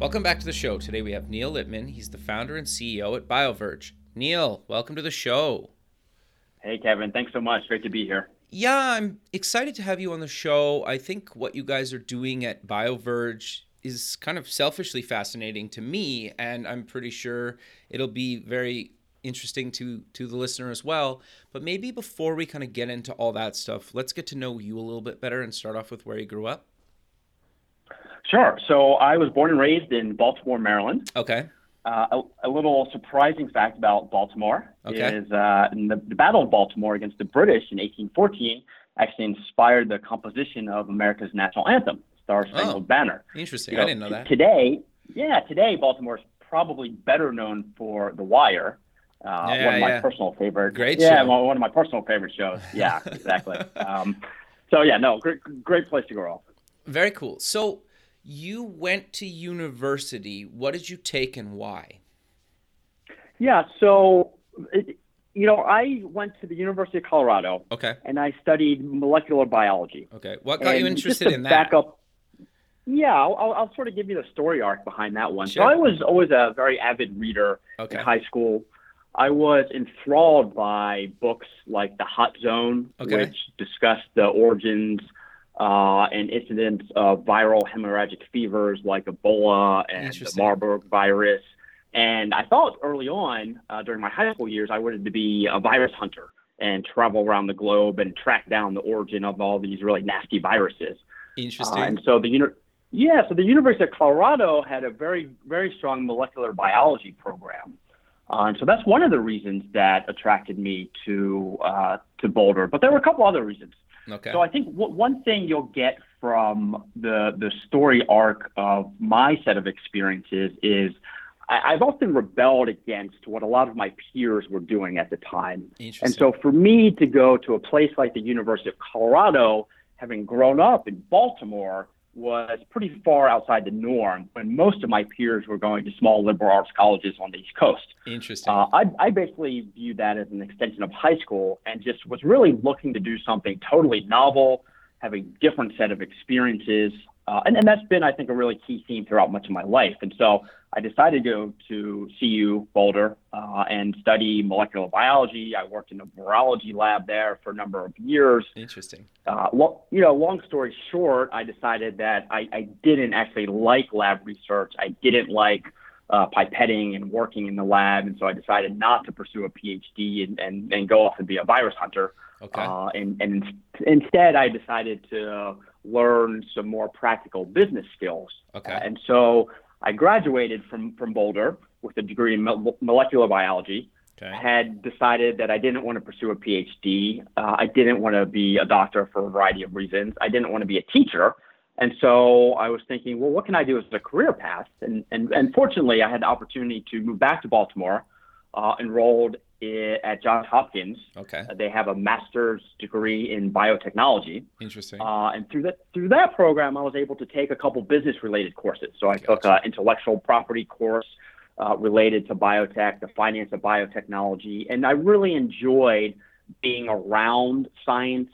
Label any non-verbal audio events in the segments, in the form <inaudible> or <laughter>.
Welcome back to the show. Today we have Neil Littman. He's the founder and CEO at BioVerge. Neil, welcome to the show. Hey, Kevin. Thanks so much. Great to be here. Yeah, I'm excited to have you on the show. I think what you guys are doing at BioVerge is kind of selfishly fascinating to me, and I'm pretty sure it'll be very interesting to to the listener as well. But maybe before we kind of get into all that stuff, let's get to know you a little bit better and start off with where you grew up. Sure. So I was born and raised in Baltimore, Maryland. Okay. Uh, a, a, little surprising fact about Baltimore okay. is uh, the, the, Battle of Baltimore against the British in 1814 actually inspired the composition of America's national anthem, Star Spangled oh, Banner. Interesting. You know, I didn't know that. Today, yeah, today Baltimore is probably better known for The Wire. Uh, yeah, one of my yeah. personal favorite. Great yeah, show. one of my personal favorite shows. Yeah, <laughs> exactly. um, so yeah, no, great, great place to grow up. Very cool. So you went to university. What did you take and why? Yeah, so it, you know, I went to the University of Colorado. Okay. And I studied molecular biology. Okay. What got and you interested in that? Back up. Yeah, I'll, I'll, sort of give you the story arc behind that one. Sure. So I was always a very avid reader okay. in high school. I was enthralled by books like The Hot Zone, okay. which discussed the origins uh, and incidents of viral hemorrhagic fevers like Ebola and the Marburg virus. And I thought early on uh, during my high school years, I wanted to be a virus hunter and travel around the globe and track down the origin of all these really nasty viruses. Interesting. Uh, and so the uni- yeah, so the University of Colorado had a very very strong molecular biology program. Uh, and so that's one of the reasons that attracted me to uh, to Boulder. But there were a couple other reasons. Okay. So I think w- one thing you'll get from the the story arc of my set of experiences is I, have often rebelled against what a lot of my peers were doing at the time. And so for me to go to a place like the University of Colorado, having grown up in Baltimore, was pretty far outside the norm when most of my peers were going to small liberal arts colleges on the East Coast. Interesting. Uh, I, I basically viewed that as an extension of high school and just was really looking to do something totally novel, have a different set of experiences. Uh, and, and that's been, I think, a really key theme throughout much of my life. And so I decided to go to CU Boulder uh, and study molecular biology. I worked in a virology lab there for a number of years. Interesting. Uh, well, you know, long story short, I decided that I, I didn't actually like lab research. I didn't like uh, pipetting and working in the lab, and so I decided not to pursue a PhD and, and, and go off and be a virus hunter. Okay. Uh, and, and instead, I decided to learn some more practical business skills. Okay. And so I graduated from, from Boulder with a degree in mo- molecular biology. Okay. Had decided that I didn't want to pursue a PhD. Uh, I didn't want to be a doctor for a variety of reasons. I didn't want to be a teacher. And so I was thinking, well, what can I do as a career path? And, and, and fortunately, I had the opportunity to move back to Baltimore, uh, enrolled i- at Johns Hopkins. Okay. Uh, they have a master's degree in biotechnology. Interesting. Uh, and through that through that program, I was able to take a couple business related courses. So I took an intellectual property course uh, related to biotech, the finance of biotechnology, and I really enjoyed being around science,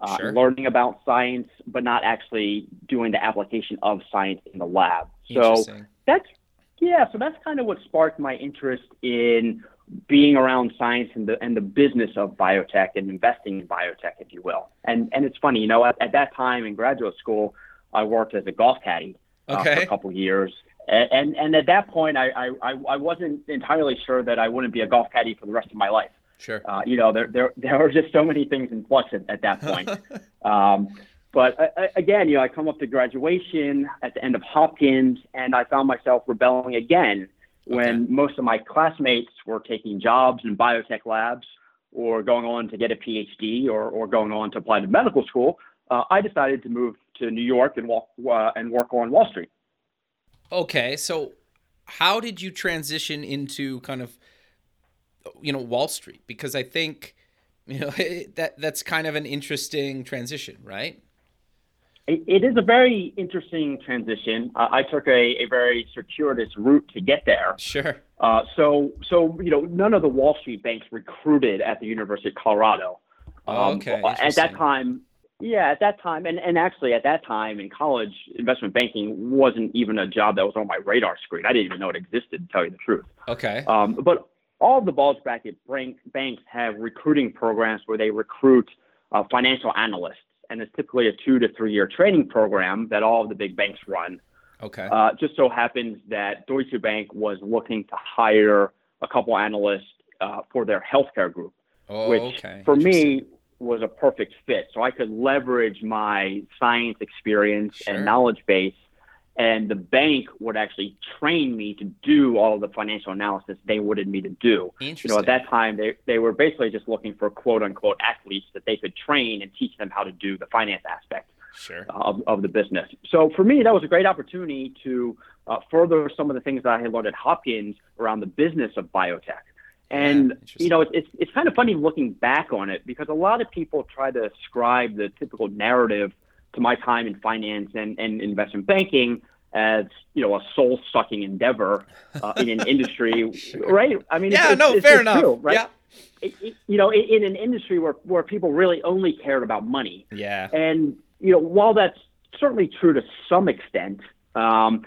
uh, Sure. learning about science, but not actually doing the application of science in the lab. So that's yeah, so that's kind of what sparked my interest in being around science and the and the business of biotech and investing in biotech, if you will. And and it's funny, you know, at, at that time in graduate school, I worked as a golf caddy uh, for a couple years. And, and and at that point, I, I I I wasn't entirely sure that I wouldn't be a golf caddy for the rest of my life. Sure. Uh, you know, there there <laughs> there were just so many things in flux at, at that point. <laughs> um, but uh, uh, again, you know, I come up to graduation at the end of Hopkins, and I found myself rebelling again when Okay. most of my classmates were taking jobs in biotech labs or going on to get a PhD or, or going on to apply to medical school. uh, I decided to move to New York and walk uh, and work on Wall Street. Okay, so how did you transition into kind of you know Wall Street? Because I think you know <laughs> that that's kind of an interesting transition, right? It is a very interesting transition. Uh, I took a, a, very circuitous route to get there. Sure. Uh, so, so you know, none of the Wall Street banks recruited at the University of Colorado. Um, okay. At that time, yeah, at that time, and, and actually at that time in college, investment banking wasn't even a job that was on my radar screen. I didn't even know it existed, to tell you the truth. Okay. Um, but all the bulge bracket banks have recruiting programs where they recruit uh, financial analysts and it's typically a two to three year training program that all of the big banks run. Okay. Uh, just so happens that Deutsche Bank was looking to hire a couple analysts uh, for their healthcare group, oh, which okay. for me was a perfect fit. So I could leverage my science experience sure. and knowledge base and the bank would actually train me to do all of the financial analysis they wanted me to do. Interesting. You know, at that time they, they were basically just looking for quote unquote athletes that they could train and teach them how to do the finance aspect sure. of, of the business. So for me, that was a great opportunity to uh, further some of the things that I had learned at Hopkins around the business of biotech. And yeah, you know, it's it's kind of funny looking back on it because a lot of people try to ascribe the typical narrative to my time in finance and, and investment banking as you know a soul sucking endeavor uh, in an <laughs> industry, sure. right? I mean, yeah, it's, no, it's, fair it's enough. True, right? Yeah. It, it, you know, in, in, an industry where, where people really only cared about money. Yeah. And you know, while that's certainly true to some extent, um,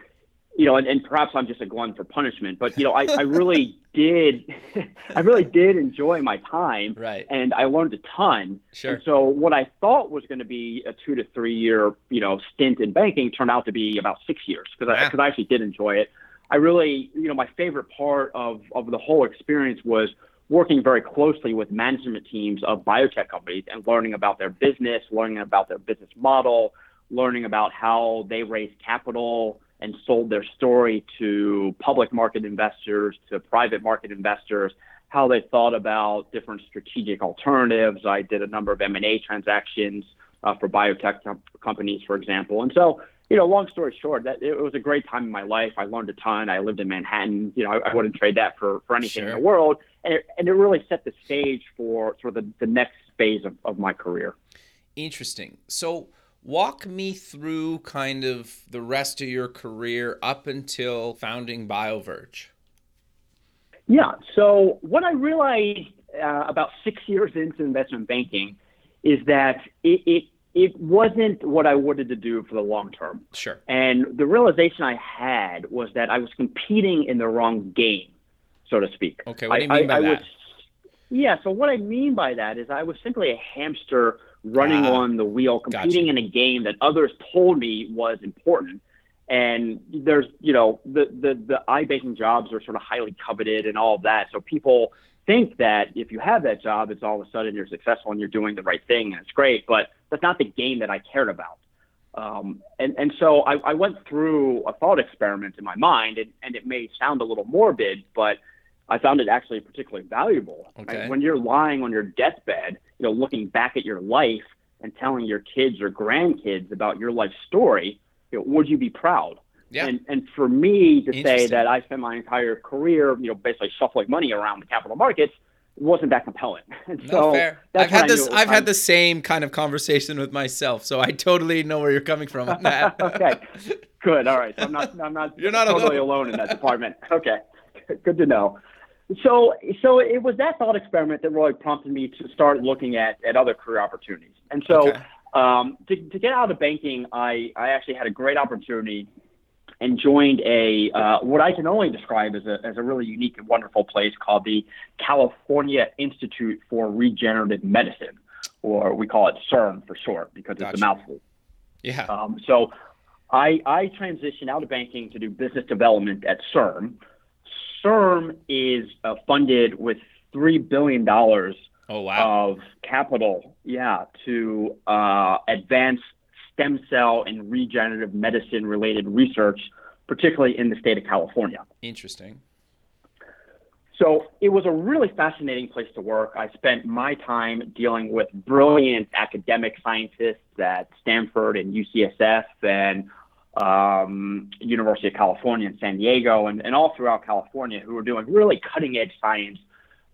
you know, and, and perhaps I'm just a glutton for punishment, but you know, I, I really <laughs> did, <laughs> I really did enjoy my time, right? And I learned a ton. Sure. And so what I thought was going to be a two to three year, you know, stint in banking turned out to be about six years because I, cause I actually did enjoy it. I really, you know, my favorite part of of the whole experience was working very closely with management teams of biotech companies and learning about their business, learning about their business model, learning about how they raise capital and sold their story to public market investors, to private market investors, how they thought about different strategic alternatives. I did a number of M&A transactions uh, for biotech com- companies, for example. And so, you know, long story short, that it was a great time in my life. I learned a ton. I lived in Manhattan. You know, I, I wouldn't trade that for, for anything sure. in the world. And it, and it really set the stage for sort of the, the next phase of, of my career. Interesting. So, walk me through kind of the rest of your career up until founding BioVerge. Yeah. So what I realized uh, about six years into investment banking is that it, it it wasn't what I wanted to do for the long term. Sure. And the realization I had was that I was competing in the wrong game, so to speak. Okay. What do you mean by I, that? Was, yeah. So what I mean by that is I was simply a hamster running ah, on the wheel, competing gotcha. in a game that others told me was important. And there's, you know, the the the iBanking jobs are sort of highly coveted and all of that. So people think that if you have that job, it's all of a sudden you're successful and you're doing the right thing and it's great. But that's not the game that I cared about. Um, and and so I, I went through a thought experiment in my mind, and, and it may sound a little morbid, but I found it actually particularly valuable. Okay. Right? When you're lying on your deathbed, you know, looking back at your life and telling your kids or grandkids about your life story, you know, would you be proud? Yeah. And and for me to say that I spent my entire career, you know, basically shuffling money around the capital markets wasn't that compelling. <laughs> And No, so fair. that's I've had this. I've time- had the same kind of conversation with myself, so I totally know where you're coming from on that. <laughs> okay, good. All right, so I'm not. I'm not. <laughs> You're not totally alone. alone in that department. Okay, good to know. So, so it was that thought experiment that really prompted me to start looking at at other career opportunities. And so, Okay. um, to to get out of banking, I I actually had a great opportunity and joined a uh, what I can only describe as a as a really unique and wonderful place called the California Institute for Regenerative Medicine, or we call it CIRM for short because it's a mouthful. Yeah. Um, so I, I transitioned out of banking to do business development at CIRM. CIRM is uh, funded with $3 billion Oh wow. of capital, yeah, to uh, advance stem cell and regenerative medicine related research, particularly in the state of California. Interesting. So it was a really fascinating place to work. I spent my time dealing with brilliant academic scientists at Stanford and UCSF and um, University of California in San Diego and, and all throughout California who are doing really cutting edge science,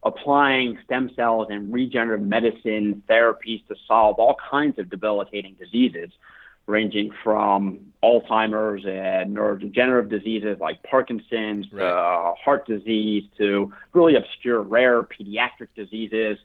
applying stem cells and regenerative medicine therapies to solve all kinds of debilitating diseases ranging from Alzheimer's and neurodegenerative diseases like Parkinson's, right. uh, heart disease, to really obscure rare pediatric diseases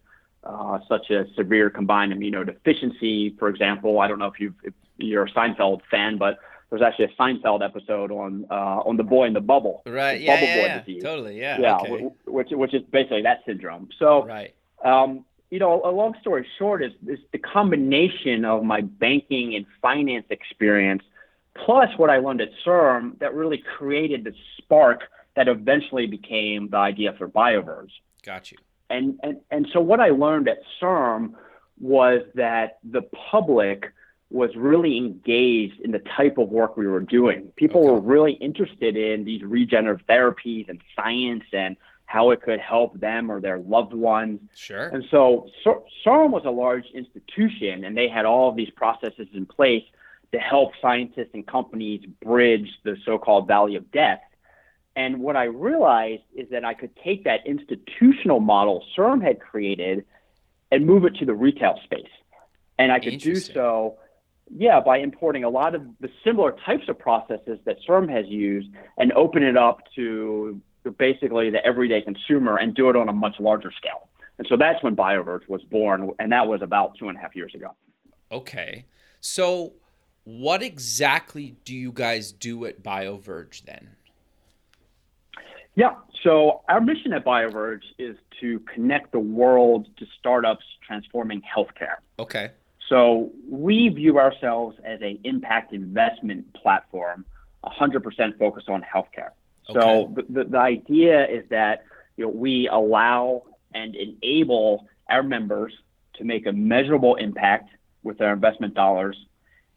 uh, such as severe combined immunodeficiency, for example. I don't know if, you if you're a Seinfeld fan, but there's actually a Seinfeld episode on uh, on the boy in the bubble, right? Yeah, bubble yeah, boy yeah. disease. totally, yeah, yeah, okay. which which is basically that syndrome. So, right. Um, you know, a long story short is, is the combination of my banking and finance experience plus what I learned at CIRM that really created the spark that eventually became the idea for BioVerge. Got you. And, and, and so what I learned at CIRM was that the public was really engaged in the type of work we were doing. People okay. were really interested in these regenerative therapies and science and how it could help them or their loved ones. Sure. And so CIRM was a large institution, and they had all of these processes in place to help scientists and companies bridge the so-called valley of death. And what I realized is that I could take that institutional model CIRM had created and move it to the retail space. And I could do so, yeah, by importing a lot of the similar types of processes that CIRM has used and open it up to basically the everyday consumer and do it on a much larger scale. And so that's when BioVerge was born, and that was about two and a half years ago. Okay. So, what exactly do you guys do at BioVerge then? Yeah. So, our mission at BioVerge is to connect the world to startups transforming healthcare. Okay. So, we view ourselves as an impact investment platform, 100% focused on healthcare. Okay. So the, the, the idea is that you know, we allow and enable our members to make a measurable impact with their investment dollars,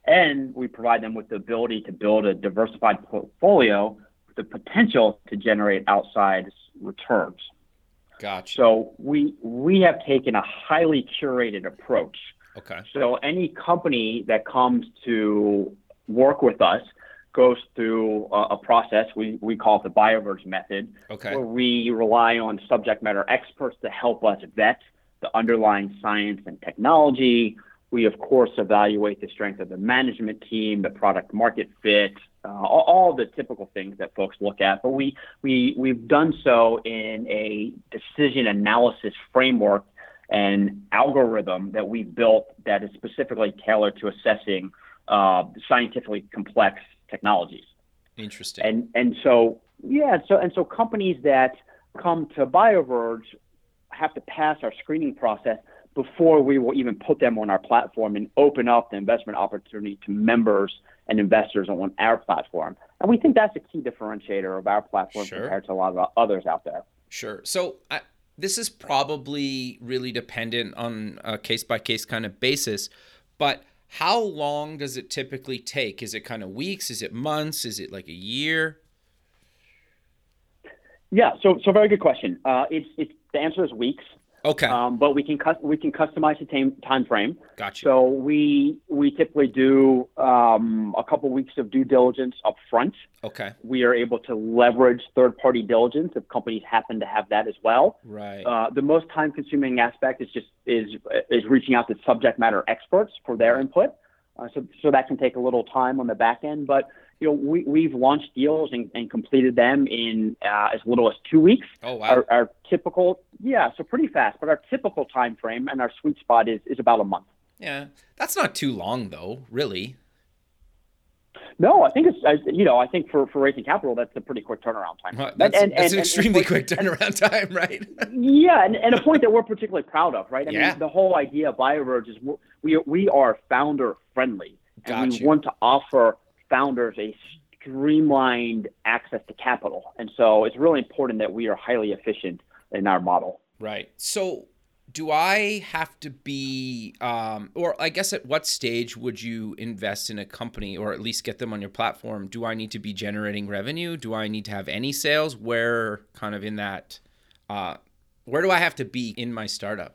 and we provide them with the ability to build a diversified portfolio with the potential to generate outside returns. Gotcha. So we we have taken a highly curated approach. Okay. So any company that comes to work with us goes through a, a, process we, we call it the BioVerge method, okay. where we rely on subject matter experts to help us vet the underlying science and technology. We, of course, evaluate the strength of the management team, the product market fit, uh, all, all, the typical things that folks look at. But we, we, we've done so in a decision analysis framework and algorithm that we've built that is specifically tailored to assessing uh, scientifically complex technologies. Interesting. And and so yeah, so and so companies that come to BioVerge have to pass our screening process before we will even put them on our platform and open up the investment opportunity to members and investors on our platform. And we think that's a key differentiator of our platform sure. compared to a lot of others out there. Sure. So I, this is probably really dependent on a case by case kind of basis, but how long does it typically take? Is it kind of weeks? Is it months? Is it like a year? Yeah, so so very good question. Uh, it's it's the answer is weeks. Okay. Um, but we can cu- we can customize the time time frame. Gotcha. So we we typically do um, a couple weeks of due diligence up front. Okay. We are able to leverage third party diligence if companies happen to have that as well. Right. Uh, the most time consuming aspect is just is is reaching out to subject matter experts for their input. Uh, so so that can take a little time on the back end, but you know, we, we've launched deals and, and completed them in uh, as little as two weeks. Oh, wow. Our, our, typical, yeah, so pretty fast, but our typical time frame and our sweet spot is, is about a month. Yeah, that's not too long, though, really. No, I think it's you know I think for, for raising capital that's a pretty quick turnaround time. That's, and, that's and, an extremely and, quick turnaround time, right? <laughs> yeah, and, and a point that we're particularly proud of, right? I yeah. mean, the whole idea of BioVerge is we we are founder friendly, and we want to offer founders a streamlined access to capital. And so it's really important that we are highly efficient in our model. Right. So do I have to be, um, or I guess at what stage would you invest in a company or at least get them on your platform? Do I need to be generating revenue? Do I need to have any sales? Where kind of in that Uh, where do I have to be in my startup?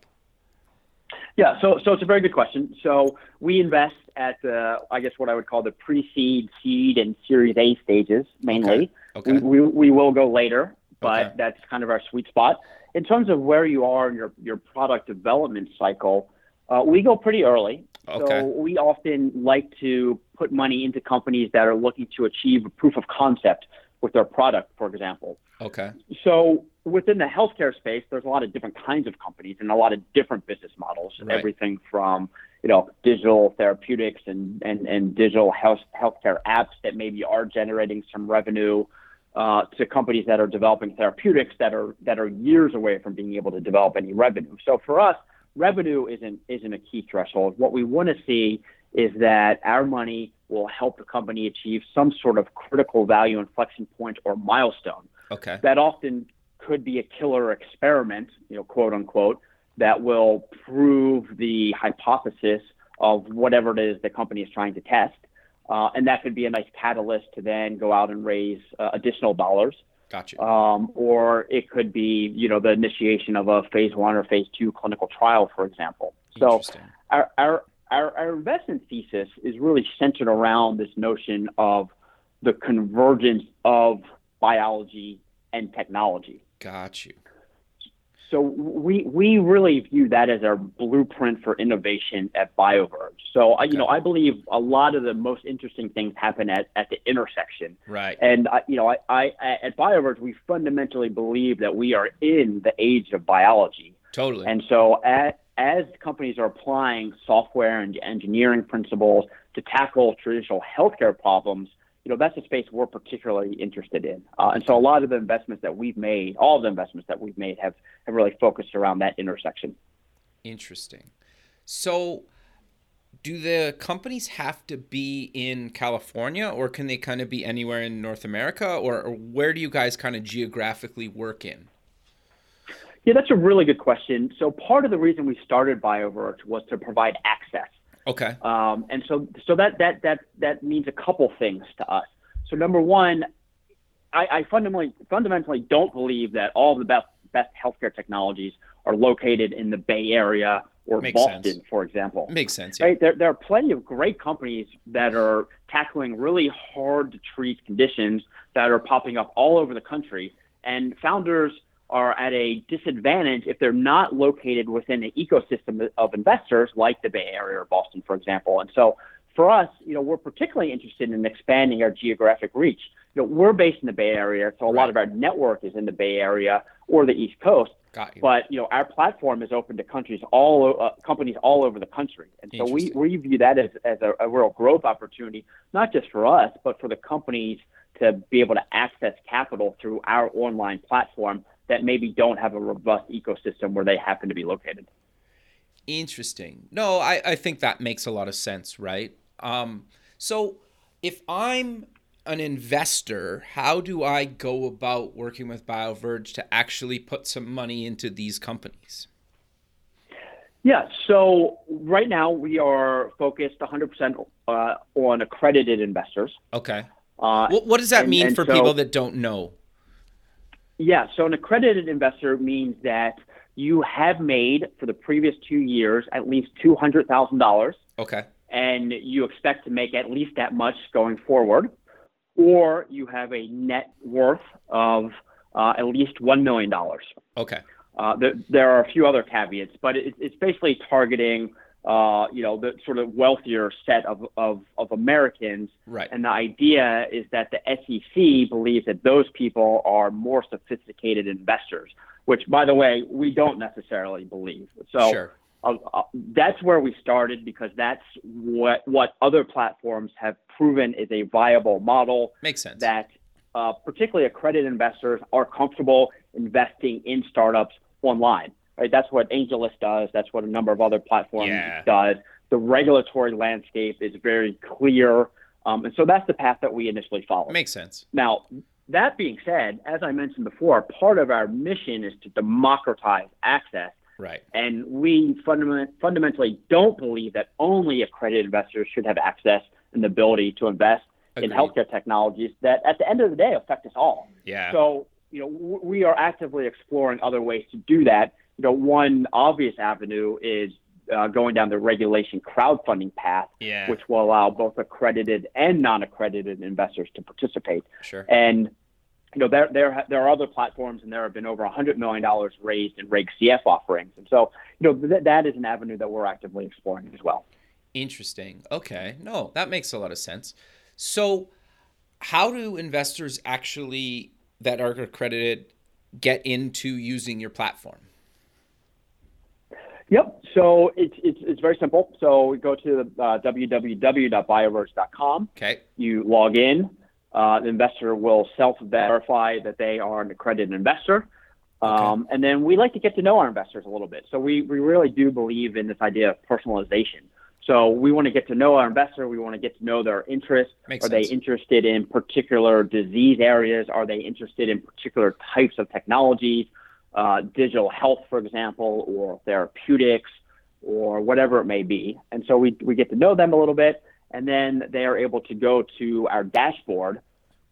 Yeah, so so it's a very good question. So we invest at the, I guess what I would call the pre-seed, seed, and Series A stages mainly. Okay. We, we, we will go later, but Okay. that's kind of our sweet spot. In terms of where you are in your, your product development cycle, uh, we go pretty early. Okay. So we often like to put money into companies that are looking to achieve a proof of concept with their product, for example. Okay. So within the healthcare space, there's a lot of different kinds of companies and a lot of different business models. Right. Everything from you know digital therapeutics and and, and digital health healthcare apps that maybe are generating some revenue. Uh, to companies that are developing therapeutics that are that are years away from being able to develop any revenue. So for us, revenue isn't isn't a key threshold. What we want to see is that our money will help the company achieve some sort of critical value inflection point or milestone Okay. that often could be a killer experiment, you know, quote unquote, that will prove the hypothesis of whatever it is the company is trying to test. Uh, and that could be a nice catalyst to then go out and raise uh, additional dollars. Gotcha. Um, or it could be, you know, the initiation of a phase one or phase two clinical trial, for example. So our, our, our, our investment thesis is really centered around this notion of the convergence of biology and technology. Got you. So we we really view that as our blueprint for innovation at BioVerge. So I, you know, I believe a lot of the most interesting things happen at, at the intersection. Right. And I, you know, I, I at BioVerge we fundamentally believe that we are in the age of biology. Totally. And so as, as companies are applying software and engineering principles to tackle traditional healthcare problems, you know, that's a space we're particularly interested in. Uh, and so a lot of the investments that we've made, all of the investments that we've made have, have really focused around that intersection. Interesting. So, do the companies have to be in California, or can they kind of be anywhere in North America, or, or where do you guys kind of geographically work in? Yeah, that's a really good question. So part of the reason we started BioVerge was to provide access. Okay. Um, and so, so that, that, that, that means a couple things to us. So number one, I, I fundamentally, fundamentally don't believe that all of the best, best healthcare technologies are located in the Bay Area or Makes Boston, sense. for example. Makes sense. Yeah. Right? There, there are plenty of great companies that are tackling really hard to treat conditions that are popping up all over the country. And founders are at a disadvantage if they're not located within an ecosystem of investors like the Bay Area or Boston, for example. And so for us, you know, we're particularly interested in expanding our geographic reach. You know, we're based in the Bay Area, so a lot of our network is in the Bay Area or the East Coast. Got you. But you know, our platform is open to countries all uh, companies all over the country, and so we, we view that as, as a, a real growth opportunity, not just for us, but for the companies to be able to access capital through our online platform that maybe don't have a robust ecosystem where they happen to be located. Interesting. No, I, I think that makes a lot of sense, right? Um, so if I'm an investor, how do I go about working with BioVerge to actually put some money into these companies? Yeah, so right now we are focused 100% uh, on accredited investors. Okay. Uh, What, what does that and- mean and for so- people that don't know? Yeah, so an accredited investor means that you have made for the previous two years at least two hundred thousand dollars, Okay. and you expect to make at least that much going forward, or you have a net worth of uh, at least one million dollars. Okay. Uh, there, there are a few other caveats, but it, it's basically targeting, uh, you know, the sort of wealthier set of, of, of Americans. Right. And the idea is that the SEC believes that those people are more sophisticated investors, which, by the way, we don't necessarily believe. So Sure. uh, uh, that's where we started because that's what what other platforms have proven is a viable model Makes sense. that uh, particularly accredited investors are comfortable investing in startups online. Right? That's what AngelList does. That's what a number of other platforms Yeah. does. The regulatory landscape is very clear, um, and so that's the path that we initially followed. Makes sense. Now, that being said, as I mentioned before, part of our mission is to democratize access Right. and we fundament, fundamentally don't believe that only accredited investors should have access and the ability to invest in healthcare technologies that at the end of the day affect us all. Yeah. So you know, we are actively exploring other ways to do that. You know, one obvious avenue is uh, going down the regulation crowdfunding path, yeah. which will allow both accredited and non-accredited investors to participate. Sure. And you know, there there there are other platforms, and there have been over hundred million dollars raised in Reg CF offerings, and so you know th- that is an avenue that we're actively exploring as well. Interesting. Okay, no, that makes a lot of sense. So, how do investors actually that are accredited get into using your platform? Yep. So it's it's, it's very simple. So we go to uh, www.bioverge.com. Okay. You log in. Uh, the investor will self-verify that they are an accredited investor. Um, okay. And then we like to get to know our investors a little bit. So we, we really do believe in this idea of personalization. So we want to get to know our investor. We want to get to know their interests. Makes Are sense. they interested in particular disease areas? Are they interested in particular types of technologies, uh, digital health, for example, or therapeutics, or whatever it may be? And so we, we get to know them a little bit and then they are able to go to our dashboard.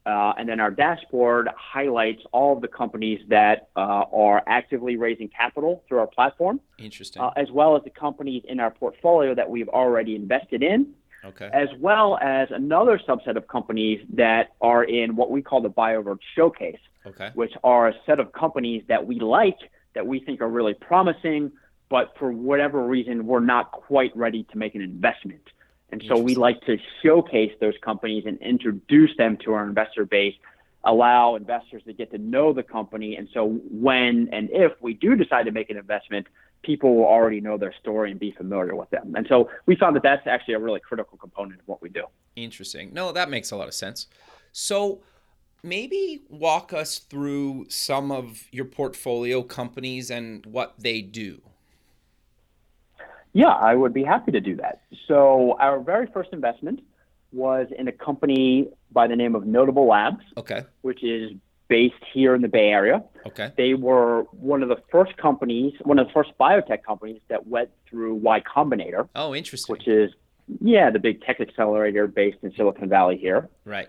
Uh, and then our dashboard highlights all of the companies that uh, are actively raising capital through our platform. Interesting. Uh, as well as the companies in our portfolio that we've already invested in. Okay. As well as another subset of companies that are in what we call the BioVerge Showcase, okay. which are a set of companies that we like, that we think are really promising, but for whatever reason, we're not quite ready to make an investment. And so we like to showcase those companies and introduce them to our investor base, allow investors to get to know the company. And so when and if we do decide to make an investment, people will already know their story and be familiar with them. And so we found that that's actually a really critical component of what we do. Interesting. No, that makes a lot of sense. So maybe walk us through some of your portfolio companies and what they do. Yeah, I would be happy to do that. So, our very first investment was in a company by the name of Notable Labs, Okay. which is based here in the Bay Area. Okay. They were one of the first companies, one of the first biotech companies that went through Y Combinator, Oh, interesting. which is, yeah, the big tech accelerator based in Silicon Valley here. right.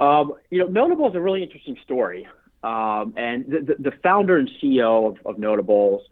Um, you know, Notable is a really interesting story. Um, and the, the, founder and CEO of, of Notable's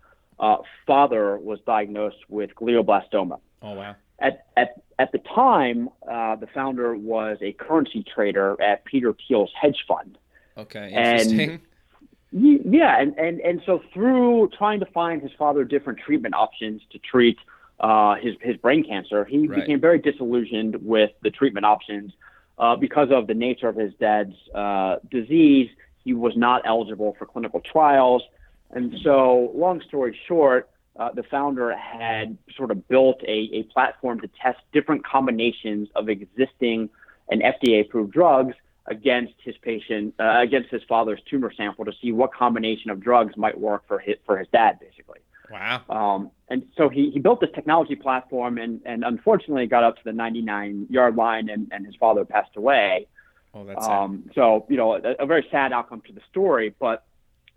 uh, father was diagnosed with glioblastoma. Oh, wow. At, at, at the time, uh, the founder was a currency trader at Peter Thiel's hedge fund. Okay. Interesting. <laughs> Ye- Yeah, and, and, and so through trying to find his father different treatment options to treat uh, his, his brain cancer, he Right. became very disillusioned with the treatment options uh, because of the nature of his dad's uh, disease. He was not eligible for clinical trials. And so, long story short, uh, the founder had sort of built a, a platform to test different combinations of existing and FDA approved drugs against his patient, uh, against his father's tumor sample to see what combination of drugs might work for his, for his dad, basically. Wow. Um, and so he, he built this technology platform and, and unfortunately got up to the 99 yard line and, and his father passed away. Oh, that's sad. Um, so, you know, a, a very sad outcome to the story, but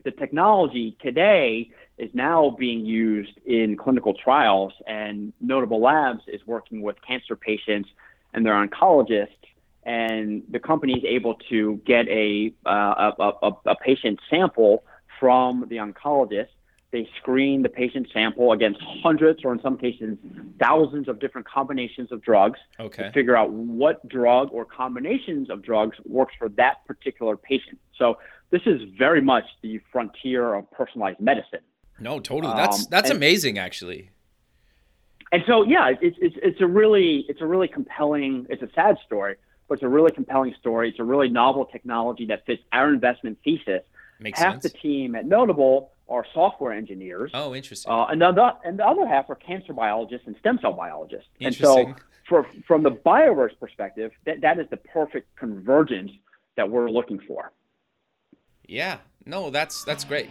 the technology today is now being used in clinical trials, and Notable Labs is working with cancer patients and their oncologists, and the company is able to get a, uh, a, a, a patient sample from the oncologist. They screen the patient sample against hundreds, or in some cases, thousands of different combinations of drugs Okay. to figure out what drug or combinations of drugs works for that particular patient. So this is very much the frontier of personalized medicine. No, totally. That's Um, that's and- amazing, actually. And so yeah, it's it's it's a really it's a really compelling it's a sad story, but it's a really compelling story. It's a really novel technology that fits our investment thesis. Makes half sense. the team at Notable are software engineers. Oh, interesting. Uh, and, the, and the other half are cancer biologists and stem cell biologists. And so, for, from the BioVerge perspective, that, that is the perfect convergence that we're looking for. yeah. No, that's that's great.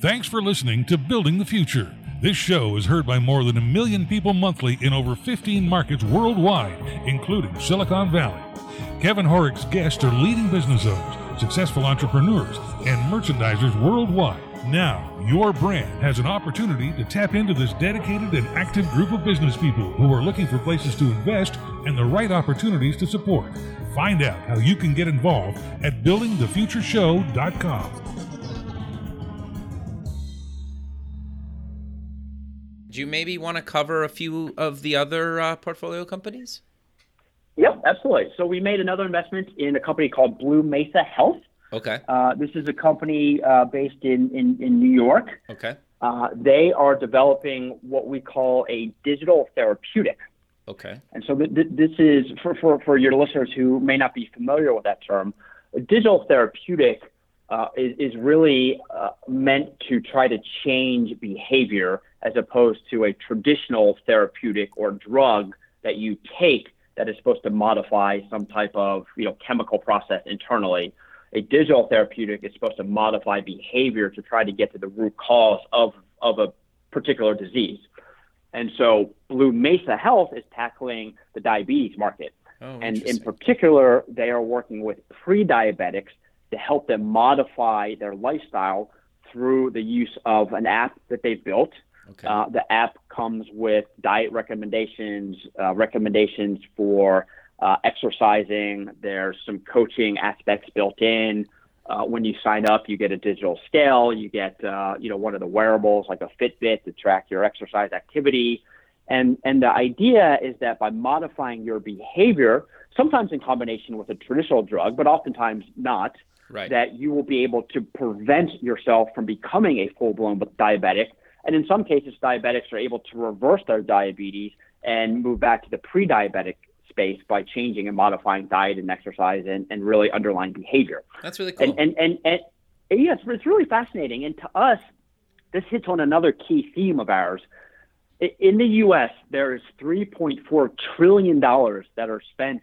Thanks for listening to Building the Future. This show is heard by more than a million people monthly in over 15 markets worldwide, including Silicon Valley. Kevin Horek's guests are leading business owners, successful entrepreneurs, and merchandisers worldwide. Now, your brand has an opportunity to tap into this dedicated and active group of business people who are looking for places to invest and the right opportunities to support. Find out how you can get involved at buildingthefutureshow.com. Do you maybe want to cover a few of the other uh, portfolio companies? Yep, absolutely. So we made another investment in a company called Blue Mesa Health. Okay. Uh, this is a company uh, based in, in, in New York. Okay. Uh, they are developing what we call a digital therapeutic. Okay. And so th- th- this is, for, for, for your listeners who may not be familiar with that term, a digital therapeutic uh, is, is really uh, meant to try to change behavior as opposed to a traditional therapeutic or drug that you take that is supposed to modify some type of you know chemical process internally. A digital therapeutic is supposed to modify behavior to try to get to the root cause of, of a particular disease. And so Blue Mesa Health is tackling the diabetes market. Oh, and in particular, they are working with pre diabetics to help them modify their lifestyle through the use of an app that they've built. Okay. Uh, the app comes with diet recommendations, uh, recommendations for uh, exercising. There's some coaching aspects built in. Uh, when you sign up, you get a digital scale. You get, uh, you know, one of the wearables like a Fitbit to track your exercise activity. And and the idea is that by modifying your behavior, sometimes in combination with a traditional drug, but oftentimes not, right. that you will be able to prevent yourself from becoming a full-blown diabetic. And in some cases, diabetics are able to reverse their diabetes and move back to the pre-diabetic space by changing and modifying diet and exercise and, and really underlying behavior. That's really cool. And, and, and, and yeah, it's, it's really fascinating. And to us, this hits on another key theme of ours. In the U.S., there is $3.4 trillion that are spent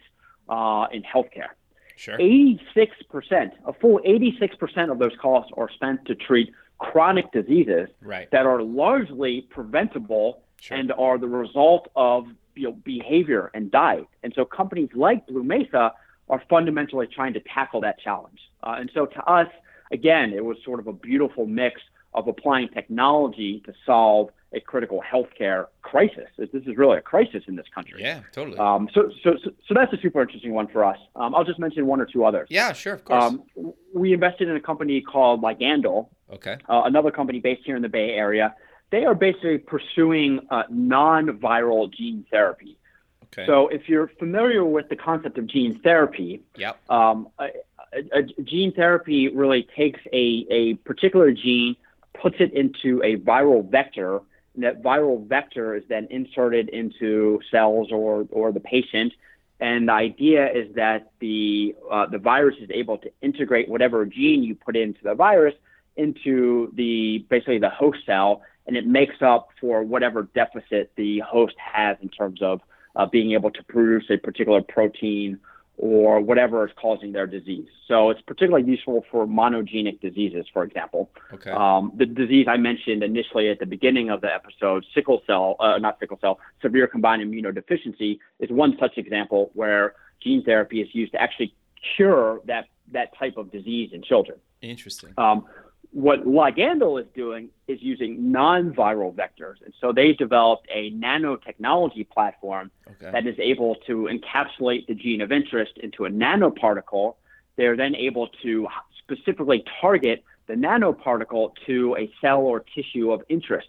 uh, in healthcare. Sure. 86%, a full 86% of those costs are spent to treat chronic diseases right. that are largely preventable Sure. and are the result of you know, behavior and diet. And so companies like Blue Mesa are fundamentally trying to tackle that challenge. Uh, and so to us, again, it was sort of a beautiful mix of applying technology to solve a critical healthcare crisis. This is really a crisis in this country. Yeah, totally. Um, so, so, so, so that's a super interesting one for us. Um, I'll just mention one or two others. yeah, sure, of course. Um, we invested in a company called Ligandal, okay. uh, another company based here in the Bay Area. They are basically pursuing uh, non-viral gene therapy. Okay. So, if you're familiar with the concept of gene therapy, yep. um, a, a, a gene therapy really takes a, a particular gene, puts it into a viral vector, and that viral vector is then inserted into cells or, or the patient. And the idea is that the uh, the virus is able to integrate whatever gene you put into the virus into the basically the host cell, and it makes up for whatever deficit the host has in terms of uh, being able to produce a particular protein or whatever is causing their disease. So it's particularly useful for monogenic diseases, for example. Okay. Um, the disease I mentioned initially at the beginning of the episode, sickle cell, uh, not sickle cell, severe combined immunodeficiency, is one such example where gene therapy is used to actually cure that, that type of disease in children. Interesting. Um, what Ligandal is doing is using non-viral vectors, and so they've developed a nanotechnology platform Okay. that is able to encapsulate the gene of interest into a nanoparticle. They're then able to specifically target the nanoparticle to a cell or tissue of interest.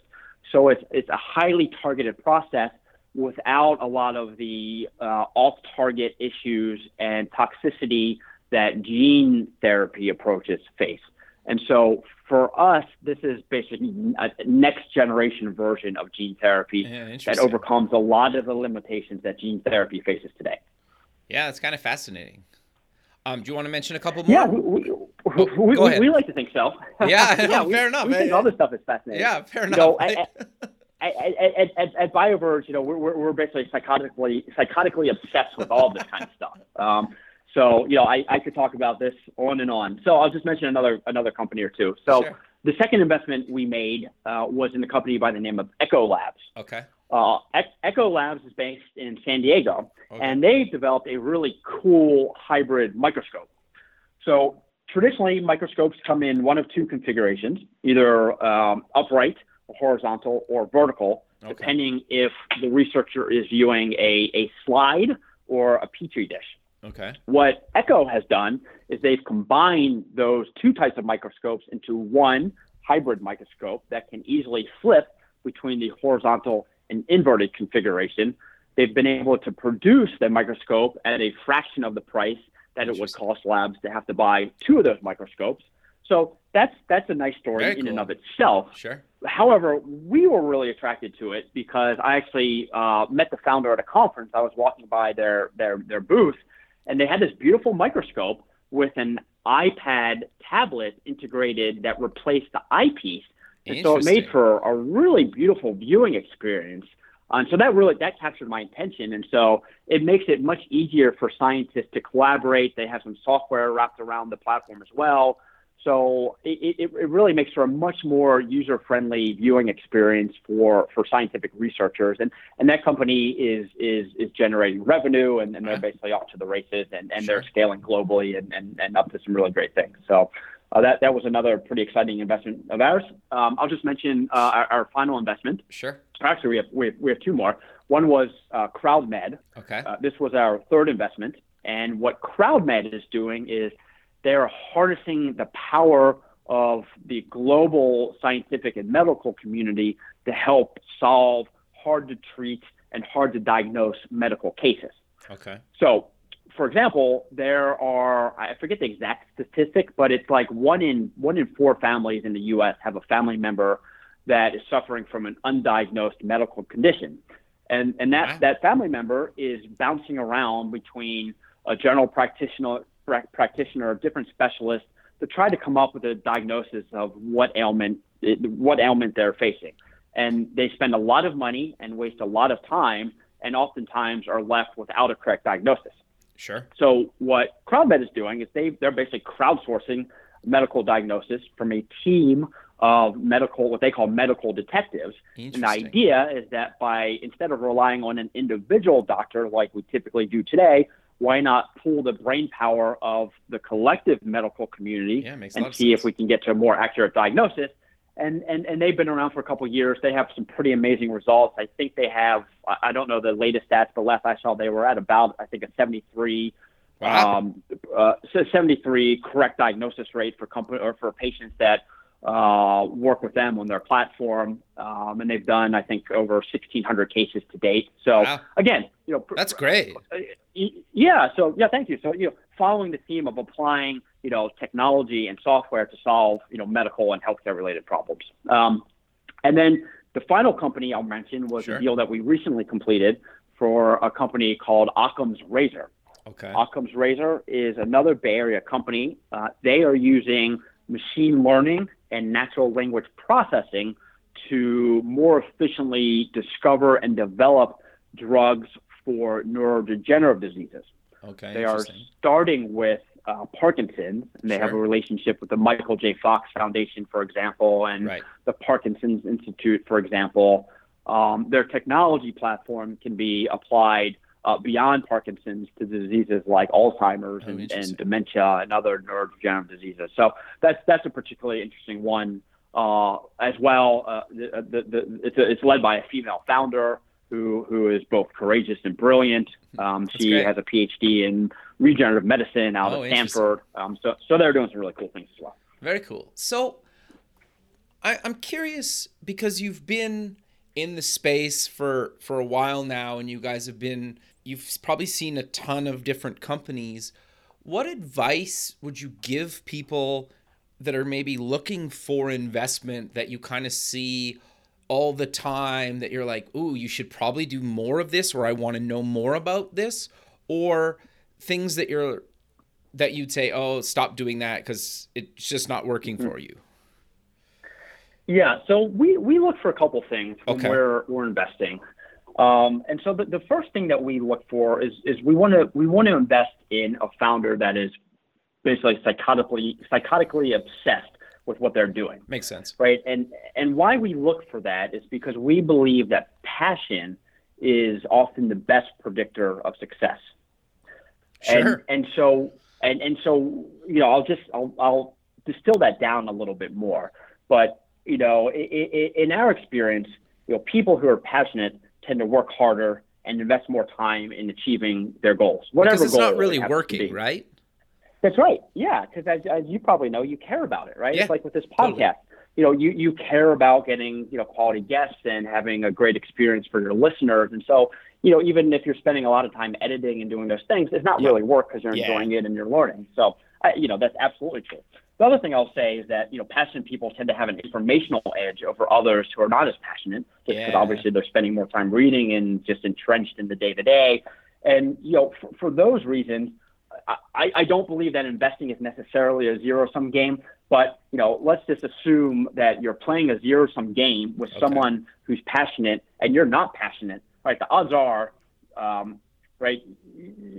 So it's it's a highly targeted process without a lot of the uh, off-target issues and toxicity that gene therapy approaches face. And so for us, this is basically a next generation version of gene therapy Yeah, that overcomes a lot of the limitations that gene therapy faces today. yeah, it's kind of fascinating. Um, do you want to mention a couple more? Yeah, we, we, we, we, we like to think so. <laughs> Yeah, we, <laughs> fair enough. We think all this stuff is fascinating. Yeah, fair You know, enough. I- At, at, at, at, at BioVerge, you know, we're, we're, we're basically psychotically psychotically obsessed with all this kind of stuff. Um, so, you know, I, I could talk about this on and on. So I'll just mention another another company or two. So Sure. the second investment we made uh, was in a company by the name of Echo Labs. okay. Uh, Ec- Echo Labs is based in San Diego, Okay. and they've developed a really cool hybrid microscope. So traditionally, microscopes come in one of two configurations, either um, upright, or horizontal, or vertical, okay. depending if the researcher is viewing a, a slide or a petri dish. Okay. What Echo has done is they've combined those two types of microscopes into one hybrid microscope that can easily flip between the horizontal and inverted configuration. They've been able to produce the microscope at a fraction of the price that it would cost labs to have to buy two of those microscopes. So that's that's a nice story Very in cool. and of itself. Sure. However, we were really attracted to it because I actually uh, met the founder at a conference. I was walking by their their their booth, and they had this beautiful microscope with an iPad tablet integrated that replaced the eyepiece. And so it made for a really beautiful viewing experience. and so that really that captured my attention, and so it makes it much easier for scientists to collaborate. They have some software wrapped around the platform as well, so it, it, it really makes for a much more user-friendly viewing experience for, for scientific researchers. And, and that company is, is, is generating revenue and, and they're basically off to the races and, and they're scaling globally and, and, and up to some really great things. So uh, that, that was another pretty exciting investment of ours. Um, I'll just mention uh, our, our, final investment. Sure. Actually, we have, we have, we have two more. One was uh, CrowdMed. Okay. Uh, this was our third investment. And what CrowdMed is doing is – they are harnessing the power of the global scientific and medical community to help solve hard to treat and hard to diagnose medical cases. Okay. So, for example, there are I forget the exact statistic, but it's like one in one in four families in the U.S. have a family member that is suffering from an undiagnosed medical condition, and and that wow. that family member is bouncing around between a general practitioner practitioner, or different specialists to try to come up with a diagnosis of what ailment what ailment they're facing. And they spend a lot of money and waste a lot of time, and oftentimes are left without a correct diagnosis. Sure. So what CrowdMed is doing is they they're basically crowdsourcing medical diagnosis from a team of medical what they call medical detectives. And the idea is that by instead of relying on an individual doctor like we typically do today, why not pull the brain power of the collective medical community yeah, and see if we can get to a more accurate diagnosis? And, and, and they've been around for a couple of years. They have some pretty amazing results. I think they have, I don't know the latest stats, but last I saw they were at about, I think, a 73, wow. um, uh, 73 correct diagnosis rate for company or for patients that uh, work with them on their platform, um, and they've done I think over 1,600 cases to date. So wow. again, you know, that's great. Uh, yeah. So yeah, thank you. So you know, following the theme of applying you know technology and software to solve you know medical and healthcare related problems. Um, and then the final company I'll mention was sure. a deal that we recently completed for a company called Occam's Razor. Okay. Occam's Razor is another Bay Area company. Uh, they are using machine learning and natural language processing to more efficiently discover and develop drugs for neurodegenerative diseases. Okay. They are starting with uh, Parkinson's, and they sure. have a relationship with the Michael J. Fox Foundation, for example, and right. the Parkinson's Institute, for example. Um, their technology platform can be applied uh, beyond Parkinson's to diseases like Alzheimer's oh, and, and, dementia and other neurodegenerative diseases. So that's that's a particularly interesting one uh, as well. Uh, the, the, the, it's, a, it's led by a female founder who who is both courageous and brilliant. Um, she great. has a PhD in regenerative medicine out oh, of Stanford. Um, so so they're doing some really cool things as well. Very cool. So I, I'm curious because you've been in the space for for a while now, and you guys have been you've probably seen a ton of different companies. What advice would you give people that are maybe looking for investment that you kind of see all the time that you're like, ooh, you should probably do more of this, or I want to know more about this, or things that you're that you'd say, oh, stop doing that because it's just not working for you? Yeah, so we, we look for a couple things when okay. we're we're investing. Um, and so the, the first thing that we look for is, is we want to we want to invest in a founder that is basically psychotically psychotically obsessed with what they're doing. Makes sense, right? And and why we look for that is because we believe that passion is often the best predictor of success. Sure. And, and so and and so you know, I'll just I'll, I'll distill that down a little bit more. But you know, in our experience, you know, people who are passionate tend to work harder and invest more time in achieving their goals. Whatever because it's not really working, right? That's right. Yeah, because as, as, you probably know, you care about it, right? Yeah, it's like with this podcast. Totally. You know, you you care about getting you know quality guests and having a great experience for your listeners, and so you know even if you're spending a lot of time editing and doing those things, it's not yeah. really work because you're yeah. enjoying it and you're learning. So I, you know that's absolutely true. The other thing I'll say is that you know passionate people tend to have an informational edge over others who are not as passionate, because yeah. obviously they're spending more time reading and just entrenched in the day to day. And you know, for, for those reasons, I, I don't believe that investing is necessarily a zero sum game. But you know, let's just assume that you're playing a zero sum game with okay. someone who's passionate and you're not passionate. Right? The odds are um, right?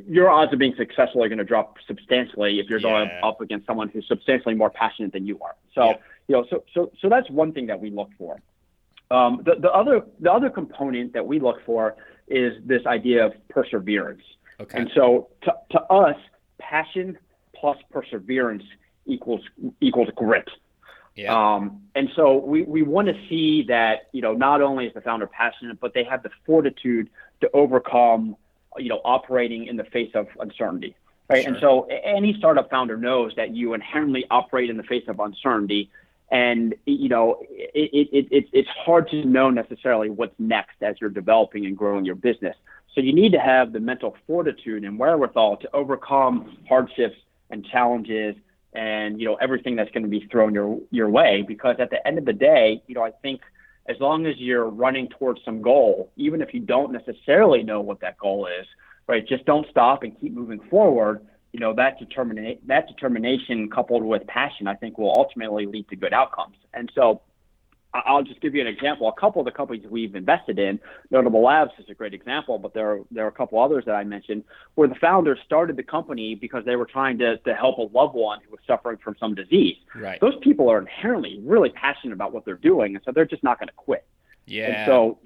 Your odds of being successful are going to drop substantially if you're yeah. going up against someone who's substantially more passionate than you are. So, yeah. you know, so so so that's one thing that we look for. Um, the the other the other component that we look for is this idea of perseverance. Okay. And so to to us, passion plus perseverance equals equals grit. Yeah. Um, and so we, we want to see that, you know, not only is the founder passionate, but they have the fortitude to overcome you know, operating in the face of uncertainty, right? Sure. And so any startup founder knows that you inherently operate in the face of uncertainty. And, you know, it, it, it, it's hard to know necessarily what's next as you're developing and growing your business. So you need to have the mental fortitude and wherewithal to overcome hardships and challenges and, you know, everything that's going to be thrown your, your way. Because at the end of the day, you know, I think – as long as you're running towards some goal, even if you don't necessarily know what that goal is, right? Just don't stop and keep moving forward. You know that determination, that determination coupled with passion, I think, will ultimately lead to good outcomes. And so, I'll just give you an example. A couple of the companies we've invested in, Notable Labs is a great example, but there are, there are a couple others that I mentioned where the founders started the company because they were trying to, to help a loved one who was suffering from some disease. Right. Those people are inherently really passionate about what they're doing, and so they're just not going to quit. Yeah. And so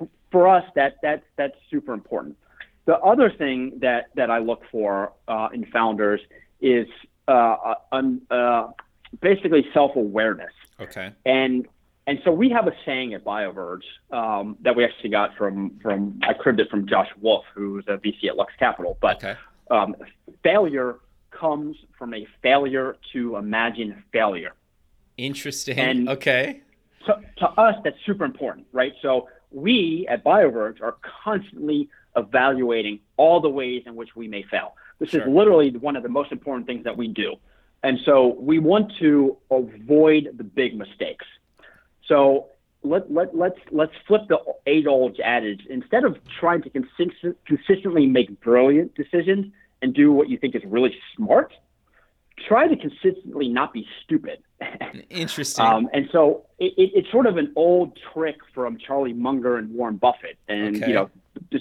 f- for us, that, that, that's super important. The other thing that, that I look for uh, in founders is uh, uh, basically self awareness. Okay. And and so we have a saying at BioVerge um, that we actually got from from I cribbed it from Josh Wolfe, who's a VC at Lux Capital. But okay. um, failure comes from a failure to imagine failure. Interesting. And okay. To, to us, that's super important, right? So we at BioVerge are constantly evaluating all the ways in which we may fail. This sure. is literally one of the most important things that we do. And so we want to avoid the big mistakes. So let, let, let's, let's flip the age old adage. Instead of trying to consist- consistently make brilliant decisions and do what you think is really smart, try to consistently not be stupid. <laughs> Interesting. Um, and so it, it, it's sort of an old trick from Charlie Munger and Warren Buffett, and okay. you know,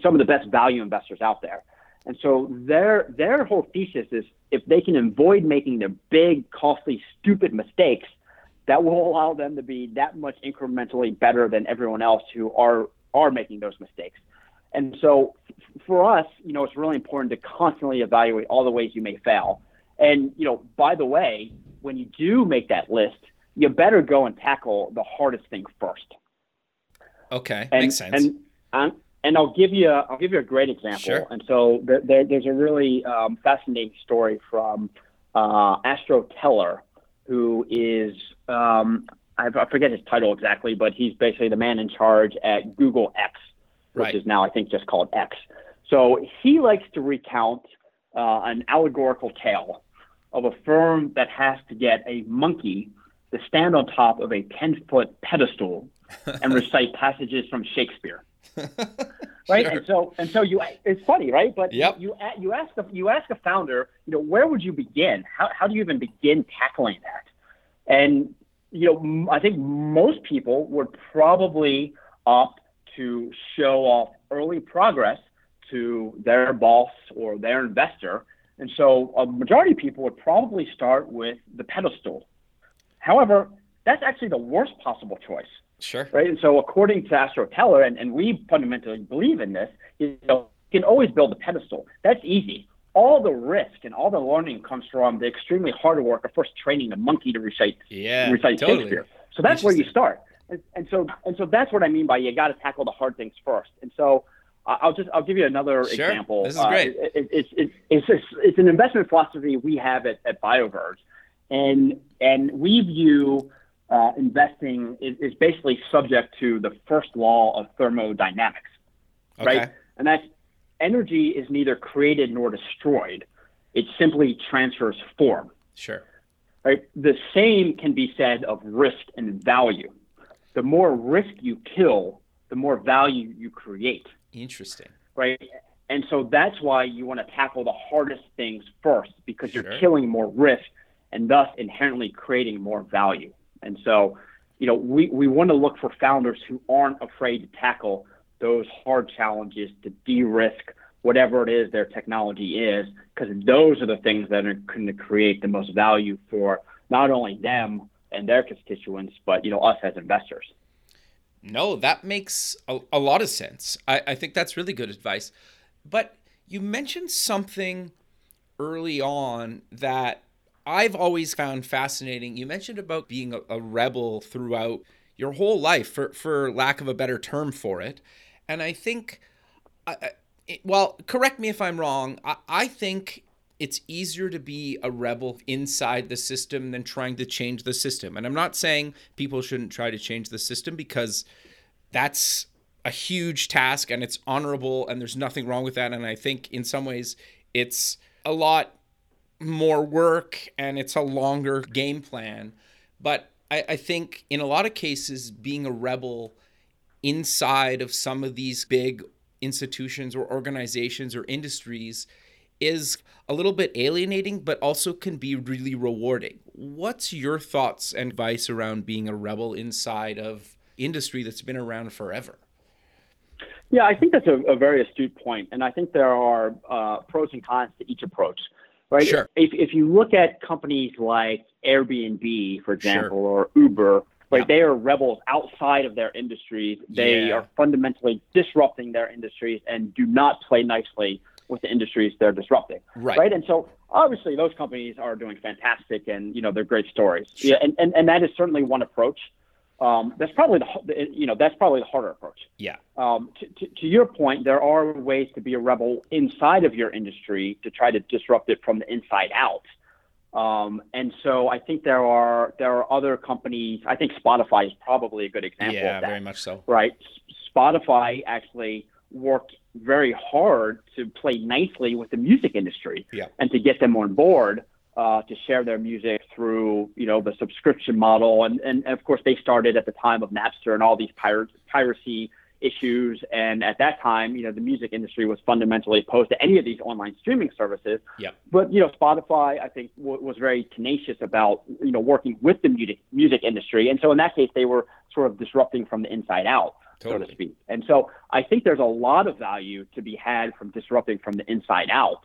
some of the best value investors out there. And so their their whole thesis is if they can avoid making the big, costly, stupid mistakes, that will allow them to be that much incrementally better than everyone else who are are making those mistakes. And so for us, you know, it's really important to constantly evaluate all the ways you may fail. And, you know, by the way, when you do make that list, you better go and tackle the hardest thing first. Okay, and, makes sense. And, and, and I'll give you a, I'll give you a great example. Sure. And so there, there, there's a really um, fascinating story from uh, Astro Teller, who is um, I forget his title exactly, but he's basically the man in charge at Google X, which right. is now I think just called X. So he likes to recount uh, an allegorical tale of a firm that has to get a monkey to stand on top of a 10 foot pedestal <laughs> and recite passages from Shakespeare. <laughs> right? Sure. and so and so you it's funny right? But yep. you you ask a, you ask a founder you know where would you begin? How, how do you even begin tackling that? And you know i think most people would probably opt to show off early progress to their boss or their investor. And so a majority of people would probably start with the pedestal. However that's actually the worst possible choice Sure. Right. And so, according to Astro Teller, and, and we fundamentally believe in this, you know, you can always build a pedestal. That's easy. all the risk and all the learning comes from the extremely hard work of first training the monkey to recite yeah, recite totally. Shakespeare. So that's where you start. And, and so and so that's what I mean by you got to tackle the hard things first. And so I'll just I'll give you another sure. example. This is great. Uh, it, it, it, it's it's it's an investment philosophy we have at, at BioVerge, and and we view uh, investing is, is, basically subject to the first law of thermodynamics, okay. right? And that's energy is neither created nor destroyed; it simply transfers form. Sure. Right. The same can be said of risk and value. The more risk you kill, the more value you create. Interesting. Right. And so that's why you want to tackle the hardest things first because Sure. you're killing more risk and thus inherently creating more value. And so, you know, we, we want to look for founders who aren't afraid to tackle those hard challenges to de risk whatever it is their technology is, because those are the things that are going to create the most value for not only them and their constituents, but, you know, us as investors. No, that makes a, a lot of sense. I, I think that's really good advice. But you mentioned something early on that I've always found fascinating. You mentioned about being a, a rebel throughout your whole life, for, for lack of a better term for it. And I think, it, well, correct me if I'm wrong. I, I think it's easier to be a rebel inside the system than trying to change the system. And I'm not saying people shouldn't try to change the system because that's a huge task and it's honorable and there's nothing wrong with that. And I think in some ways it's a lot more work and it's a longer game plan. But I, I think in a lot of cases, being a rebel inside of some of these big institutions or organizations or industries is a little bit alienating, but also can be really rewarding. What's your thoughts and advice around being a rebel inside of industry that's been around forever? Yeah, I think that's a, a very astute point, and I think there are uh, pros and cons to each approach. Right? Sure. If if you look at companies like Airbnb, for example, or Uber, right, Yeah. they are rebels outside of their industries. They Yeah. are fundamentally disrupting their industries and do not play nicely with the industries they're disrupting. Right. Right. And so obviously those companies are doing fantastic, and you know they're great stories. Sure. Yeah, and, and and that is certainly one approach. Um, that's probably the you know that's probably the harder approach Yeah. um, to, to, to your point, there are ways to be a rebel inside of your industry to try to disrupt it from the inside out. Um, and so I think there are there are other companies. I think Spotify is probably a good example Yeah, of that very much so. right? Spotify actually worked very hard to play nicely with the music industry Yeah. and to get them on board uh, to share their music through, you know, the subscription model. And, and of course, they started at the time of Napster and all these pir- piracy issues. And at that time, you know, the music industry was fundamentally opposed to any of these online streaming services. Yeah. But you know, Spotify, I think, w- was very tenacious about you know working with the music music industry, and so in that case, they were sort of disrupting from the inside out, so to speak. And so I think there's a lot of value to be had from disrupting from the inside out,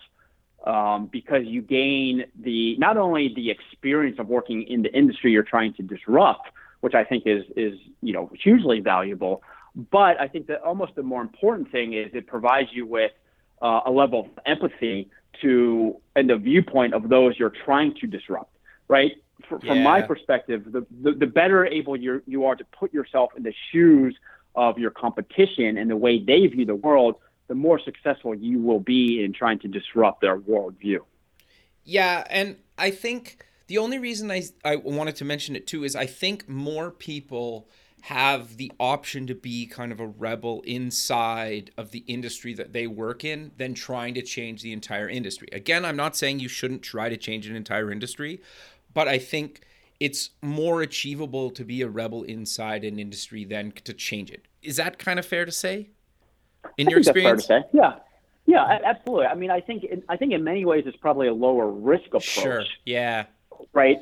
um, because you gain the not only the experience of working in the industry you're trying to disrupt, which I think is is you know hugely valuable, but I think that almost the more important thing is it provides you with uh, a level of empathy to and the viewpoint of those you're trying to disrupt, right? Fr- From my perspective, the, the, the better able you you are to put yourself in the shoes of your competition and the way they view the world, the more successful you will be in trying to disrupt their worldview. Yeah, and I think the only reason I I wanted to mention it too is I think more people have the option to be kind of a rebel inside of the industry that they work in than trying to change the entire industry. Again, I'm not saying you shouldn't try to change an entire industry, but I think it's more achievable to be a rebel inside an industry than to change it. Is that kind of fair to say? In your I experience? fair to say. Yeah, yeah, absolutely. I mean, I think in, I think in many ways it's probably a lower risk approach. Sure. Yeah. right?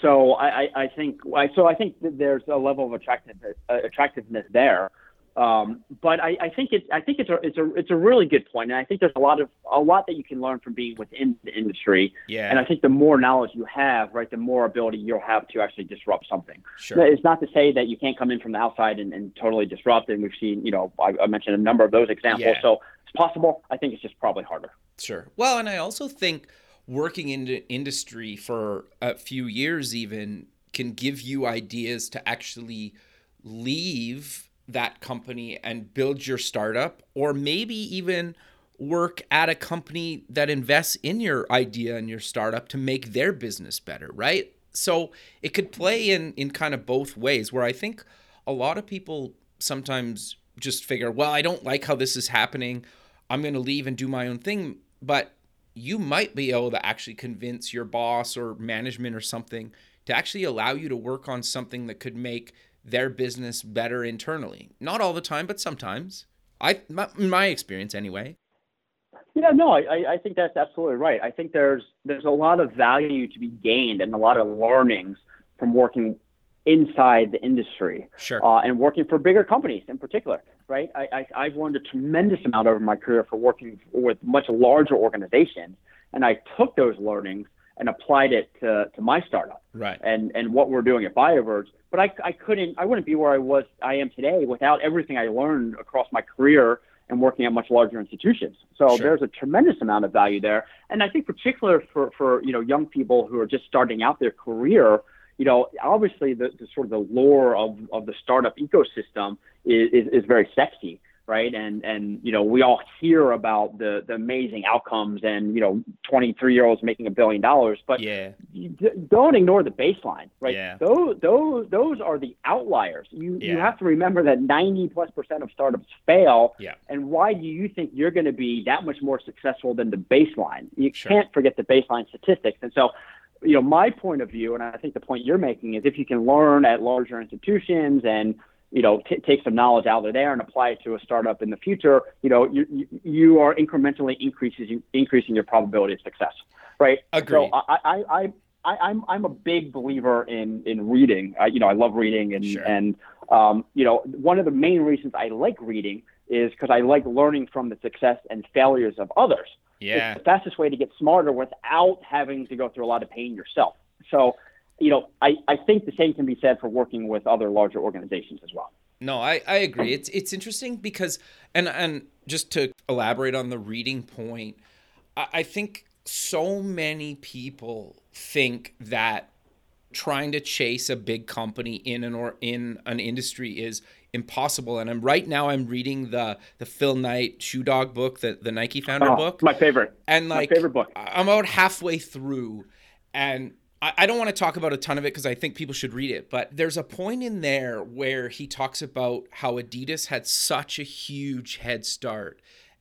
So I, I, I think I, so. I think that there's a level of attractiveness, uh, attractiveness there. Um, but I, I think it's I think it's a it's a it's a really good point, and I think there's a lot of a lot that you can learn from being within the industry. Yeah. And I think the more knowledge you have, right, the more ability you'll have to actually disrupt something. Sure. It's not to say that you can't come in from the outside and, and totally disrupt. And we've seen, you know, I, I mentioned a number of those examples. Yeah. So it's possible. I think it's just probably harder. Sure. Well, and I also think working in the industry for a few years even can give you ideas to actually leave that company and build your startup or maybe even work at a company that invests in your idea and your startup to make their business better, right? So it could play in in kind of both ways where I think a lot of people sometimes just figure, well, I don't like how this is happening. I'm going to leave and do my own thing, but you might be able to actually convince your boss or management or something to actually allow you to work on something that could make their business better internally. Not all the time, but sometimes. I, my, my experience anyway. Yeah, no, I, I think that's absolutely right. I think there's there's a lot of value to be gained and a lot of learnings from working inside the industry sure. uh, and working for bigger companies in particular, right? I, I, have learned a tremendous amount over my career for working with much larger organizations, and I took those learnings and applied it to, to my startup right. and, and what we're doing at BioVerge. But I, I couldn't, I wouldn't be where I was, I am today without everything I learned across my career and working at much larger institutions. So sure. there's a tremendous amount of value there. And I think particular for, for, you know, young people who are just starting out their career, you know, obviously the, the sort of the lore of, of the startup ecosystem is, is, is very sexy right? And and you know we all hear about the the amazing outcomes and you know 23 year olds making a billion dollars, but yeah, don't ignore the baseline, right? Yeah. Those those those are the outliers. You yeah. you have to remember that 90 plus percent of startups fail. Yeah. And why do you think you're going to be that much more successful than the baseline? You sure. can't forget the baseline statistics, and so you know, my point of view, and I think the point you're making is if you can learn at larger institutions and you know, t- take some knowledge out of there and apply it to a startup in the future, you know, you, you are incrementally increasing increasing your probability of success, right? Agreed. So I, I, I, I I'm I'm a big believer in in reading. I, you know, I love reading, and sure. and um, you know, one of the main reasons I like reading is because I like learning from the success and failures of others. Yeah. It's the fastest way to get smarter without having to go through a lot of pain yourself. So you know, I, I think the same can be said for working with other larger organizations as well. No, I, I agree. It's it's interesting because and and just to elaborate on the reading point, I, I think so many people think that trying to chase a big company in an or in an industry is impossible. And I'm right now I'm reading the the Phil Knight Shoe Dog book, the the Nike founder oh, book. My favorite. And like my favorite book. I'm about halfway through and I don't want to talk about a ton of it because I think people should read it, but there's a point in there where he talks about how Adidas had such a huge head start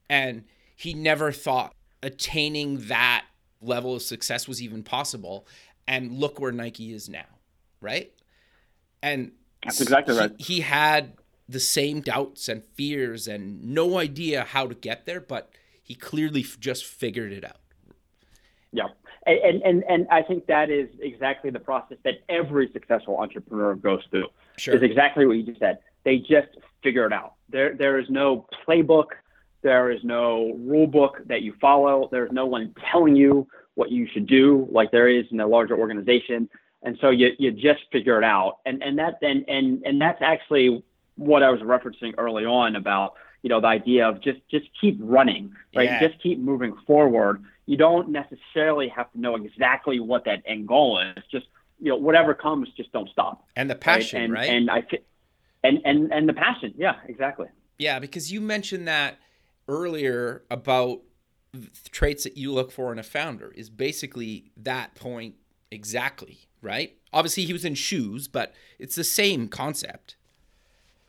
and he never thought attaining that level of success was even possible. And look where Nike is now, right? And that's exactly he, right. He had the same doubts and fears and no idea how to get there, but he clearly just figured it out. Yeah and, and and I think that is exactly the process that every successful entrepreneur goes through. Sure. Is exactly what you just said. They just figure it out. There there is no playbook. There is no rule book that you follow. There's no one telling you what you should do, like there is in a larger organization. And so you you just figure it out. And and that and and and that's actually what I was referencing early on about you know the idea of just just keep running, right? Yeah. Just keep moving forward you don't necessarily have to know exactly what that end goal is. Just you know, whatever comes, just don't stop. And the passion, right? And, and I, and and and the passion, yeah, exactly. Yeah, because you mentioned that earlier about traits that you look for in a founder is basically that point exactly, right? Obviously, he was in shoes, but it's the same concept.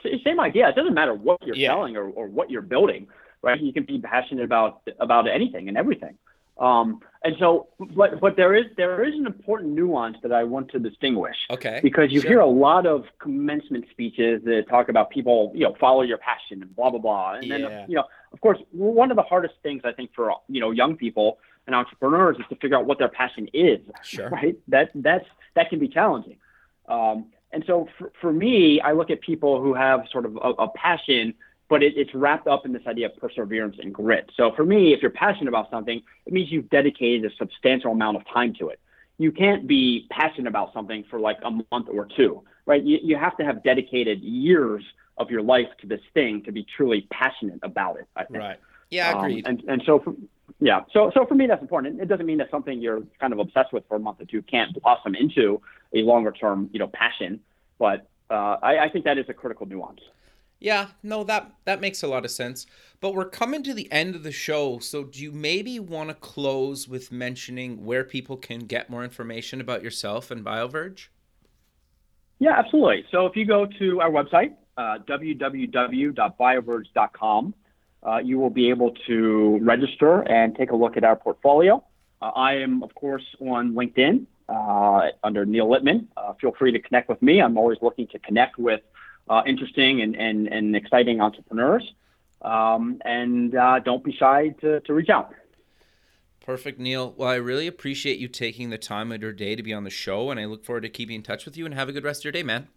Same idea. It doesn't matter what you're yeah. selling or, or what you're building, right? You can be passionate about about anything and everything. Um, and so, but but there is there is an important nuance that I want to distinguish. Okay. Because you sure. hear a lot of commencement speeches that talk about people, you know, follow your passion and blah blah blah. And yeah. then, you know, of course, one of the hardest things I think for you know young people and entrepreneurs is to figure out what their passion is. Sure. Right. That that's that can be challenging. Um, and so for, for me, I look at people who have sort of a, a passion but it, it's wrapped up in this idea of perseverance and grit. So for me, if you're passionate about something, it means you've dedicated a substantial amount of time to it. You can't be passionate about something for like a month or two, right? You, you have to have dedicated years of your life to this thing to be truly passionate about it. I think. Right. Yeah, agreed. Um, and and so, for, yeah, so so for me that's important. It doesn't mean that something you're kind of obsessed with for a month or two can't blossom into a longer term, you know, passion. But uh, I, I think that is a critical nuance. Yeah, no, that that makes a lot of sense. But we're coming to the end of the show, so do you maybe want to close with mentioning where people can get more information about yourself and BioVerge? Yeah, absolutely. So if you go to our website, uh, www.bioverge.com, uh, you will be able to register and take a look at our portfolio. Uh, I am, of course, on LinkedIn uh, under Neil Littman. Uh, feel free to connect with me. I'm always looking to connect with uh, interesting and, and, and exciting entrepreneurs. Um, and don't be shy to, to reach out. Perfect, Neil. Well, I really appreciate you taking the time of your day to be on the show, and I look forward to keeping in touch with you. And have a good rest of your day, man.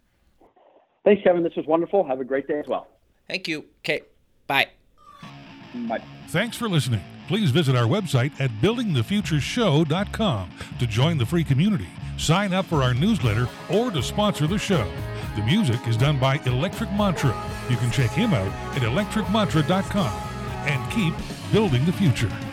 Thanks, Kevin. This was wonderful. Have a great day as well. Thank you. Okay. Bye. Bye. Thanks for listening. Please visit our website at buildingthefutureshow.com to join the free community, sign up for our newsletter, or to sponsor the show. The music is done by Electric Mantra. You can check him out at electricmantra.com and keep building the future.